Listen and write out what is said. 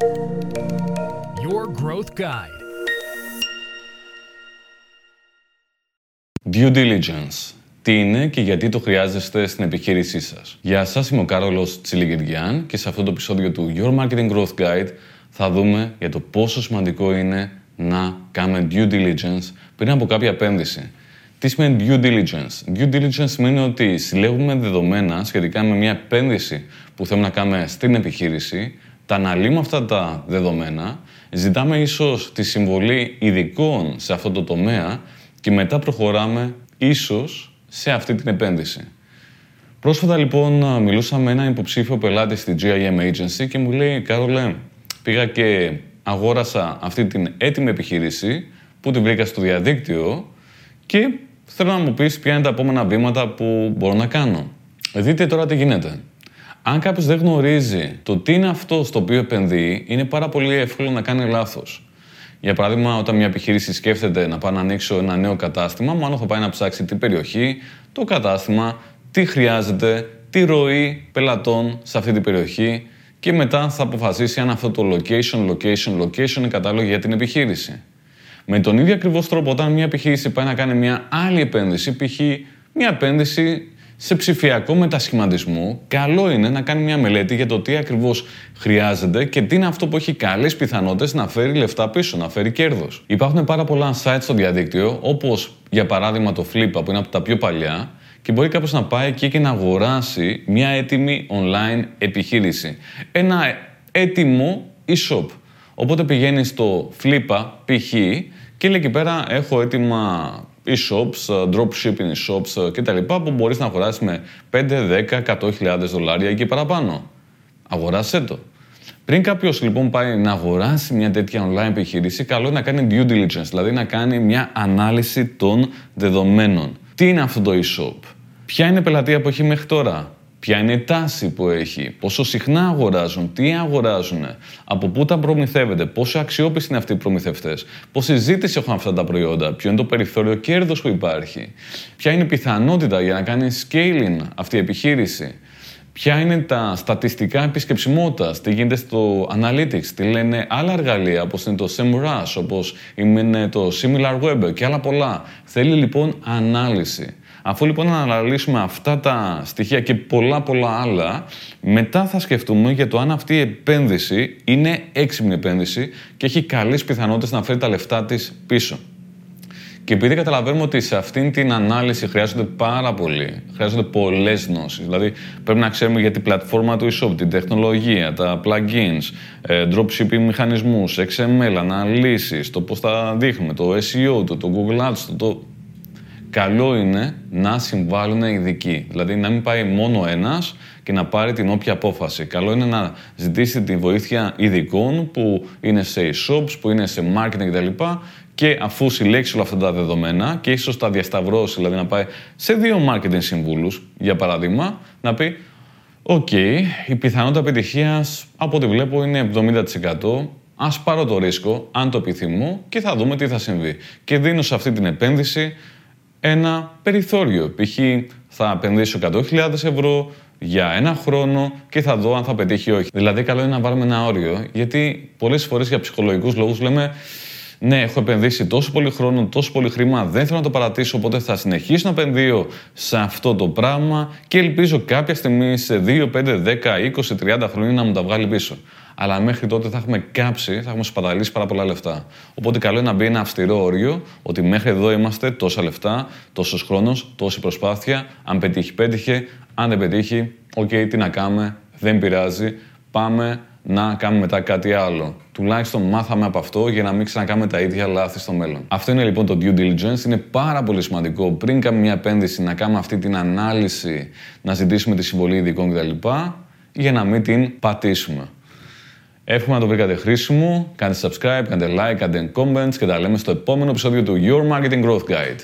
Your Growth Guide. Due diligence. Τι είναι και γιατί το χρειάζεστε στην επιχείρησή σας. Γεια σας, είμαι ο Κάρολος Τσιλιγκυριάν και σε αυτό το επεισόδιο του Your Marketing Growth Guide θα δούμε για το πόσο σημαντικό είναι να κάνουμε due diligence πριν από κάποια επένδυση. Τι σημαίνει due diligence; Due diligence σημαίνει ότι συλλέγουμε δεδομένα σχετικά με μια επένδυση που θέλουμε να κάνουμε στην επιχείρηση, τα αναλύουμε αυτά τα δεδομένα, ζητάμε ίσως τη συμβολή ειδικών σε αυτό το τομέα και μετά προχωράμε ίσως σε αυτή την επένδυση. Πρόσφατα λοιπόν μιλούσα με έναν υποψήφιο πελάτη στη GIM Agency και μου λέει «Κάρολε, πήγα και αγόρασα αυτή την έτοιμη επιχείρηση που την βρήκα στο διαδίκτυο και θέλω να μου πεις ποια είναι τα επόμενα βήματα που μπορώ να κάνω». Δείτε τώρα τι γίνεται. Αν κάποιος δεν γνωρίζει το τι είναι αυτό στο οποίο επενδύει, είναι πάρα πολύ εύκολο να κάνει λάθος. Για παράδειγμα, όταν μια επιχείρηση σκέφτεται να πάει να ανοίξω ένα νέο κατάστημα, μάλλον θα πάει να ψάξει την περιοχή, το κατάστημα, τι χρειάζεται, τι ροή πελατών σε αυτή την περιοχή και μετά θα αποφασίσει αν αυτό το location, location, location είναι κατάλληλο για την επιχείρηση. Με τον ίδιο ακριβώς τρόπο, όταν μια επιχείρηση πάει να κάνει μια άλλη επένδυση, π.χ. μια επένδυση σε ψηφιακό μετασχηματισμό, καλό είναι να κάνει μια μελέτη για το τι ακριβώς χρειάζεται και τι είναι αυτό που έχει καλές πιθανότητες να φέρει λεφτά πίσω, να φέρει κέρδος. Υπάρχουν πάρα πολλά sites στο διαδίκτυο, όπως για παράδειγμα το Flippa που είναι από τα πιο παλιά, και μπορεί κάποιος να πάει εκεί και να αγοράσει μια έτοιμη online επιχείρηση. Ένα έτοιμο e-shop. Οπότε πηγαίνεις στο Flippa π.χ. και λέει εκεί πέρα έχω έτοιμα e-shops, ε, dropshipping e-shops ε, κτλ. που μπορείς να αγοράσεις με 5, 10, 100.000 δολάρια και παραπάνω. Αγοράσέ το. Πριν κάποιος λοιπόν πάει να αγοράσει μια τέτοια online επιχείρηση, καλό είναι να κάνει due diligence, δηλαδή να κάνει μια ανάλυση των δεδομένων. Τι είναι αυτό το e-shop, ποια είναι η πελατεία που έχει μέχρι τώρα, Ποια είναι η τάση που έχει, πόσο συχνά αγοράζουν, τι αγοράζουν, από πού τα προμηθεύεται, πόσο αξιόπιστοι είναι αυτοί οι προμηθευτές, πόση ζήτηση έχουν αυτά τα προϊόντα, ποιο είναι το περιθώριο κέρδο που υπάρχει, ποια είναι η πιθανότητα για να κάνει scaling αυτή η επιχείρηση, ποια είναι τα στατιστικά επισκεψιμότητα, τι γίνεται στο analytics, τι λένε άλλα εργαλεία όπως είναι το SEMrush, όπως είναι το SimilarWeb και άλλα πολλά. Θέλει λοιπόν ανάλυση. Αφού λοιπόν αναλύσουμε αυτά τα στοιχεία και πολλά πολλά άλλα, μετά θα σκεφτούμε για το αν αυτή η επένδυση είναι έξυπνη επένδυση και έχει καλές πιθανότητες να φέρει τα λεφτά της πίσω. Και επειδή καταλαβαίνουμε ότι σε αυτήν την ανάλυση χρειάζονται πάρα πολύ, χρειάζονται πολλές γνώσεις. Δηλαδή, πρέπει να ξέρουμε για την πλατφόρμα του e-shop, την τεχνολογία, τα plugins, ε, dropshipping μηχανισμούς, XML, αναλύσεις, το πώς θα δείχνουμε, το SEO, το, το Google Ads, το, το καλό είναι να συμβάλλουν ειδικοί. Δηλαδή να μην πάει μόνο ένας και να πάρει την όποια απόφαση. Καλό είναι να ζητήσει τη βοήθεια ειδικών που είναι σε e-shops, που είναι σε marketing κτλ. Και αφού συλλέξει όλα αυτά τα δεδομένα και ίσως τα διασταυρώσει, δηλαδή να πάει σε δύο marketing συμβούλους, για παράδειγμα, να πει Οκ, η πιθανότητα επιτυχίας από ό,τι βλέπω είναι 70%. Ας πάρω το ρίσκο, αν το επιθυμώ, και θα δούμε τι θα συμβεί. Και δίνω σε αυτή την επένδυση ένα περιθώριο. Π.χ. θα επενδύσω 100.000 ευρώ για ένα χρόνο και θα δω αν θα πετύχει ή όχι. Δηλαδή, καλό είναι να βάλουμε ένα όριο, γιατί πολλές φορές για ψυχολογικούς λόγους λέμε ναι, έχω επενδύσει τόσο πολύ χρόνο, τόσο πολύ χρήμα, δεν θέλω να το παρατήσω, οπότε θα συνεχίσω να επενδύω σε αυτό το πράγμα και ελπίζω κάποια στιγμή σε 2, 5, 10, 20, 30 χρόνια να μου τα βγάλει πίσω αλλά μέχρι τότε θα έχουμε κάψει, θα έχουμε σπαταλήσει πάρα πολλά λεφτά. Οπότε καλό είναι να μπει ένα αυστηρό όριο ότι μέχρι εδώ είμαστε τόσα λεφτά, τόσος χρόνος, τόση προσπάθεια. Αν πετύχει, πέτυχε. Αν δεν πετύχει, οκ, τι να κάνουμε, δεν πειράζει. Πάμε να κάνουμε μετά κάτι άλλο. Τουλάχιστον μάθαμε από αυτό για να μην ξανακάνουμε τα ίδια λάθη στο μέλλον. Αυτό είναι λοιπόν το due diligence. Είναι πάρα πολύ σημαντικό πριν κάνουμε μια επένδυση να κάνουμε αυτή την ανάλυση, να ζητήσουμε τη συμβολή ειδικών κτλ. για να μην την πατήσουμε. Εύχομαι να το βρήκατε χρήσιμο. Κάντε subscribe, κάντε like, κάντε comments και τα λέμε στο επόμενο επεισόδιο του Your Marketing Growth Guide.